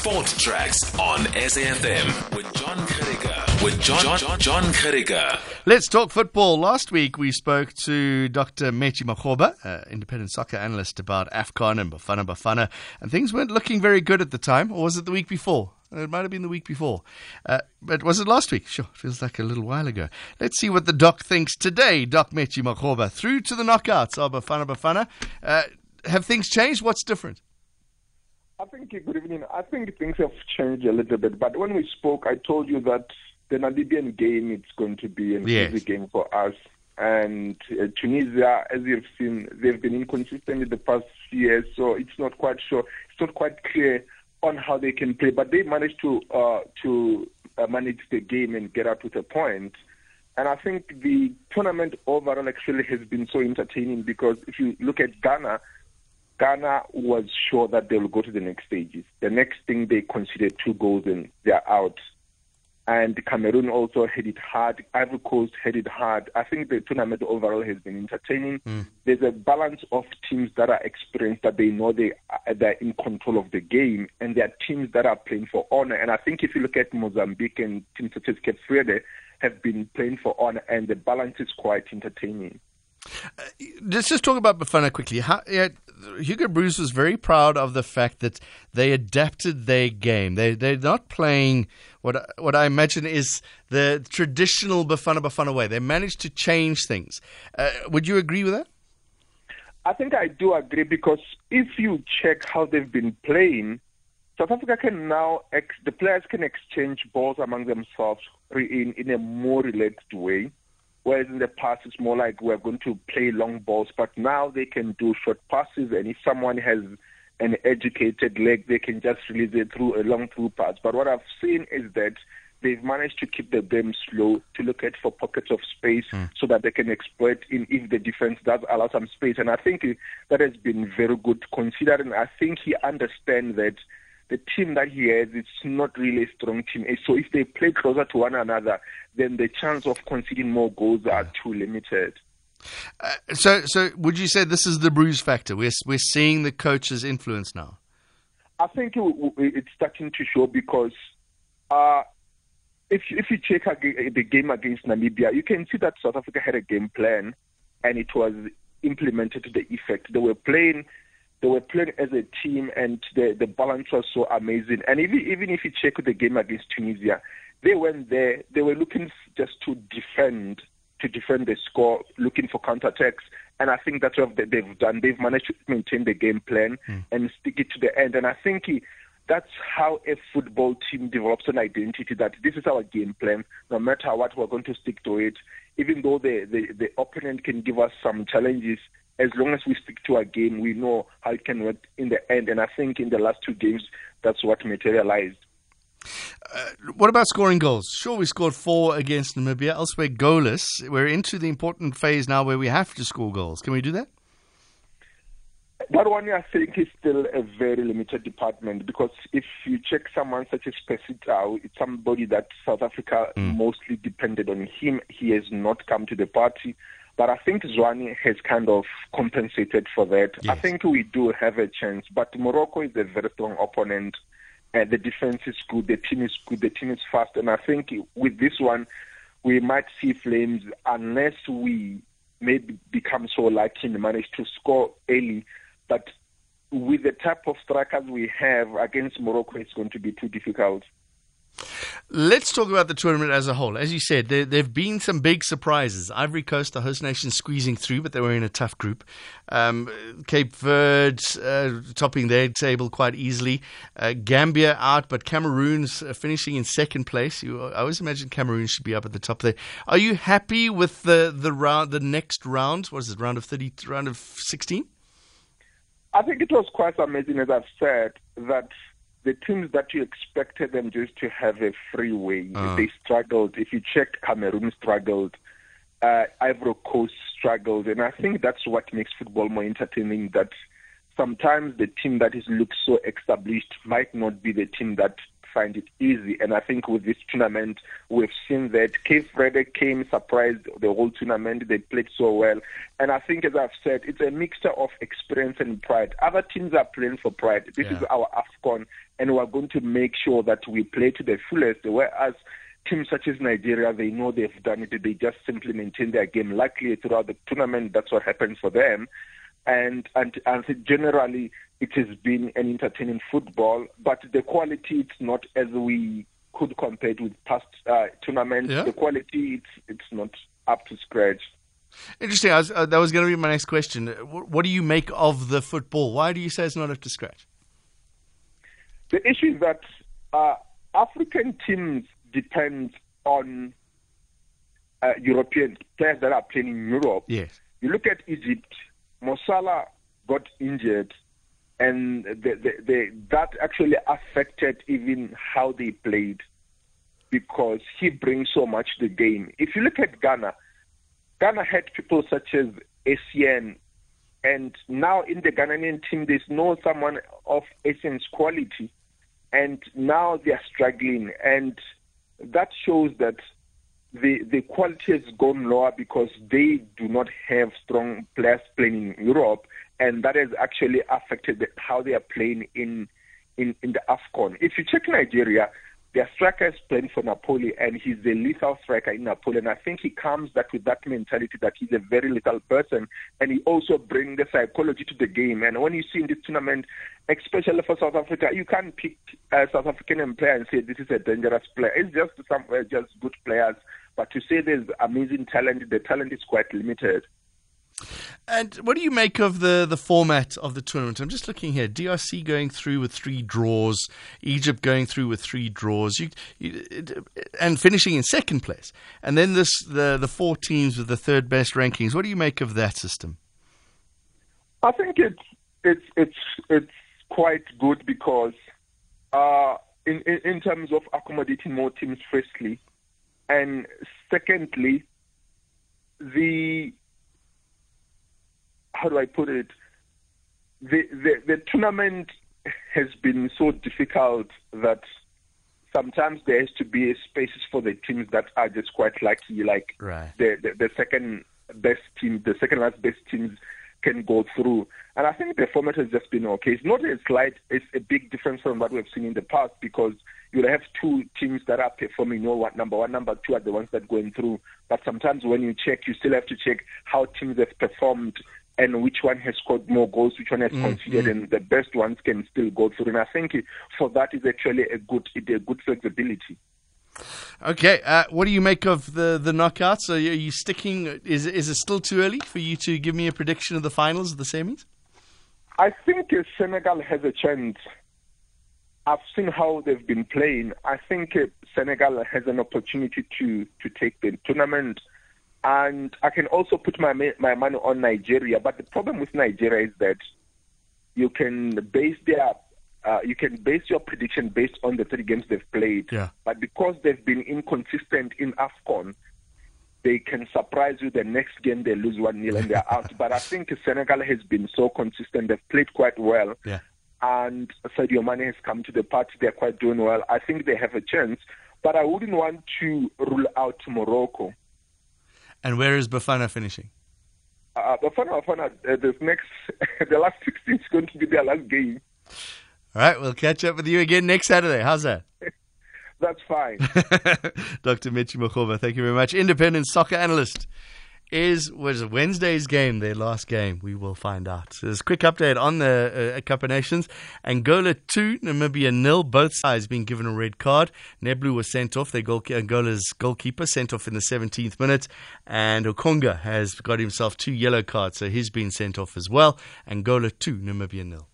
Sport Tracks on SAFM with John Kariga. With John John, John, Kariga. Let's talk football. Last week we spoke to Dr. Metji Makgoba, uh, independent soccer analyst, about AFCON and Bafana Bafana, and things weren't looking very good at the time. Or was it the week before? It might have been the week before. Uh, but was it last week? Sure, feels like a little while ago. Let's see what the doc thinks today. Doc Metji Makgoba through to the knockouts of Bafana Bafana. Uh, have things changed? What's different? I think, good evening. I think things have changed a little bit. But when we spoke, I told you that the Namibian game it's going to be an Yes. easy game for us. And uh, Tunisia, as you've seen, they've been inconsistent in the past years, so it's not quite sure. It's not quite clear on how they can play. But they managed to uh, to uh, manage the game and get out with a point. And I think the tournament overall actually has been so entertaining because if you look at Ghana, Ghana was sure that they will go to the next stages. The next thing they considered two goals and they're out. And Cameroon also had it hard. Ivory Coast had it hard. I think the tournament overall has been entertaining. Hmm. There's a balance of teams that are experienced, that they know they are, they're in control of the game, and there are teams that are playing for honor. And I think if you look at Mozambique and teams such as Cape Verde have been playing for honor, and the balance is quite entertaining. Uh, let's just talk about Bafana quickly. How, yeah, Hugo Broos was very proud of the fact that they adapted their game. They they're not playing what what I imagine is the traditional Bafana Bafana way. They managed to change things. Uh, would you agree with that? I think I do agree because if you check how they've been playing, South Africa can now ex- the players can exchange balls among themselves in in a more relaxed way. Whereas in the past it's more like we're going to play long balls, but now they can do short passes, and if someone has an educated leg, they can just release it through a long through pass. But what I've seen is that they've managed to keep the game slow, to look at for pockets of space hmm. so that they can exploit in if the defense does allow some space. And I think that has been very good considering I think he understands that the team that he has it's not really a strong team. So if they play closer to one another, then the chance of conceding more goals are too limited. Uh, so so would you say this is the Broos factor? We're we're seeing the coach's influence now. I think it, it's starting to show because uh, if if you check the game against Namibia, you can see that South Africa had a game plan and it was implemented to the effect. They were playing. They were playing as a team, and the the balance was so amazing. And even even if you check the game against Tunisia, they went there. They were looking just to defend, to defend the score, looking for counterattacks. And I think that's what they- they've done. They've managed to maintain the game plan hmm. and stick it to the end. And I think he, that's how a football team develops an identity that this is our game plan. No matter what, we're going to stick to it. Even though the, the, the opponent can give us some challenges, as long as we stick to our game, we know how it can work in the end. And I think in the last two games, that's what materialized. Uh, what about scoring goals? Sure, we scored four against Namibia. Elsewhere, goalless. We're into the important phase now where we have to score goals. Can we do that? That one, I think, is still a very limited department because if you check someone such as Percy Tau, it's somebody that South Africa mm. mostly depended on him. He has not come to the party. But I think Zwane has kind of compensated for that. I think we do have a chance. But Morocco is a very strong opponent. And the defense is good. The team is good. The team is fast. And I think with this one, we might see flames unless we maybe become so lucky and manage to score early. But with the type of strikers we have against Morocco, it's going to be too difficult. Let's talk about the tournament as a whole. As you said, there have been some big surprises. Ivory Coast, the host nation, squeezing through, but they were in a tough group. Um, Cape Verde uh, topping their table quite easily. Uh, Gambia out, but Cameroon's uh, finishing in second place. You, I always imagine Cameroon should be up at the top there. Are you happy with the the round, the next round? What is it? Round of thirty, round of sixteen? I think it was quite amazing, as I've said, that the teams that you expected them just to have a free way, Ah. they struggled. If you check, Cameroon struggled, uh, Ivory Coast struggled, and I think that's what makes football more entertaining. That sometimes the team that is looks so established might not be the team that find it easy. And I think with this tournament, we've seen that Cape Verde came surprised the whole tournament. They played so well. And I think, as I've said, it's a mixture of experience and pride. Other teams are playing for pride. This yeah. is our AFCON, and we're going to make sure that we play to the fullest. Whereas teams such as Nigeria, they know they've done it. They just simply maintain their game. Luckily, throughout the tournament, that's what happens for them. And, and, and generally, it has been an entertaining football, but the quality it's not as we could compare it with past uh, tournaments. Yeah. The quality it's it's not up to scratch. Interesting. Was, uh, that was going to be my next question. What, what, do you make of the football? Why do you say it's not up to scratch? The issue is that uh, African teams depend on uh, European players that are playing in Europe. Yes. You look at Egypt. Mo Salah got injured and the, the, the, that actually affected even how they played because he brings so much to the game. If you look at Ghana, Ghana had people such as Essien, and now in the Ghanaian team, there's no someone of Essien's quality, and now they are struggling, and that shows that the the quality has gone lower because they do not have strong players playing in Europe, and that has actually affected the, how they are playing in, in in the Afcon. If you check Nigeria, their striker is playing for Napoli, and he's a lethal striker in Napoli. And I think he comes back with that mentality that he's a very lethal person, and he also brings the psychology to the game. And when you see in this tournament, especially for South Africa, you can't pick a South African player and say this is a dangerous player. It's just some uh, just good players but to say there's amazing talent, the talent is quite limited. And what do you make of the, the format of the tournament? I'm just looking here. DRC going through with three draws, Egypt going through with three draws, you, you, and finishing in second place. And then this the the four teams with the third best rankings. What do you make of that system? I think it's it's it's it's quite good because uh, in, in in terms of accommodating more teams, firstly, secondly, the how do I put it? The, the the tournament has been so difficult that sometimes there has to be spaces for the teams that are just quite lucky, like right. the, the, the second best team, the second last best teams can go through. And I think the format has just been okay. It's not a slight, it's a big difference from what we've seen in the past because you'll have two teams that are performing, you know what, number one, number two are the ones that are going through. But sometimes when you check, you still have to check how teams have performed and which one has scored more goals, which one has mm, conceded, mm. and the best ones can still go through. And I think for that is actually a good, a good flexibility. Okay, uh, what do you make of the the knockouts? Are you, are you, sticking? Is is it still too early for you to give me a prediction of the finals of the semis? I think uh, Senegal has a chance. I've seen how they've been playing. I think uh, Senegal has an opportunity to to take the tournament, and I can also put my my money on Nigeria. But the problem with Nigeria is that you can base their uh, you can base your prediction based on the three games they've played. Yeah. But because they've been inconsistent in AFCON, they can surprise you the next game they lose 1 0 and they're out. But I think Senegal has been so consistent. They've played quite well. Yeah. And Sadio Mane has come to the party. They're quite doing well. I think they have a chance. But I wouldn't want to rule out Morocco. And where is Bafana finishing? Uh, Bafana, Bafana, uh, this next, the last 16 is going to be their last game. All right, we'll catch up with you again next Saturday. How's that? That's fine. Dr. Metji Makgoba, thank you very much. Independent soccer analyst. Is was Wednesday's game their last game? We will find out. So there's a quick update on the uh, Cup of Nations. Angola 2, Namibia nil. Both sides being given a red card. Neblu was sent off. Their goal, Angola's goalkeeper sent off in the 17th minute. And Okonga has got himself two yellow cards, so he's been sent off as well. Angola 2, Namibia nil.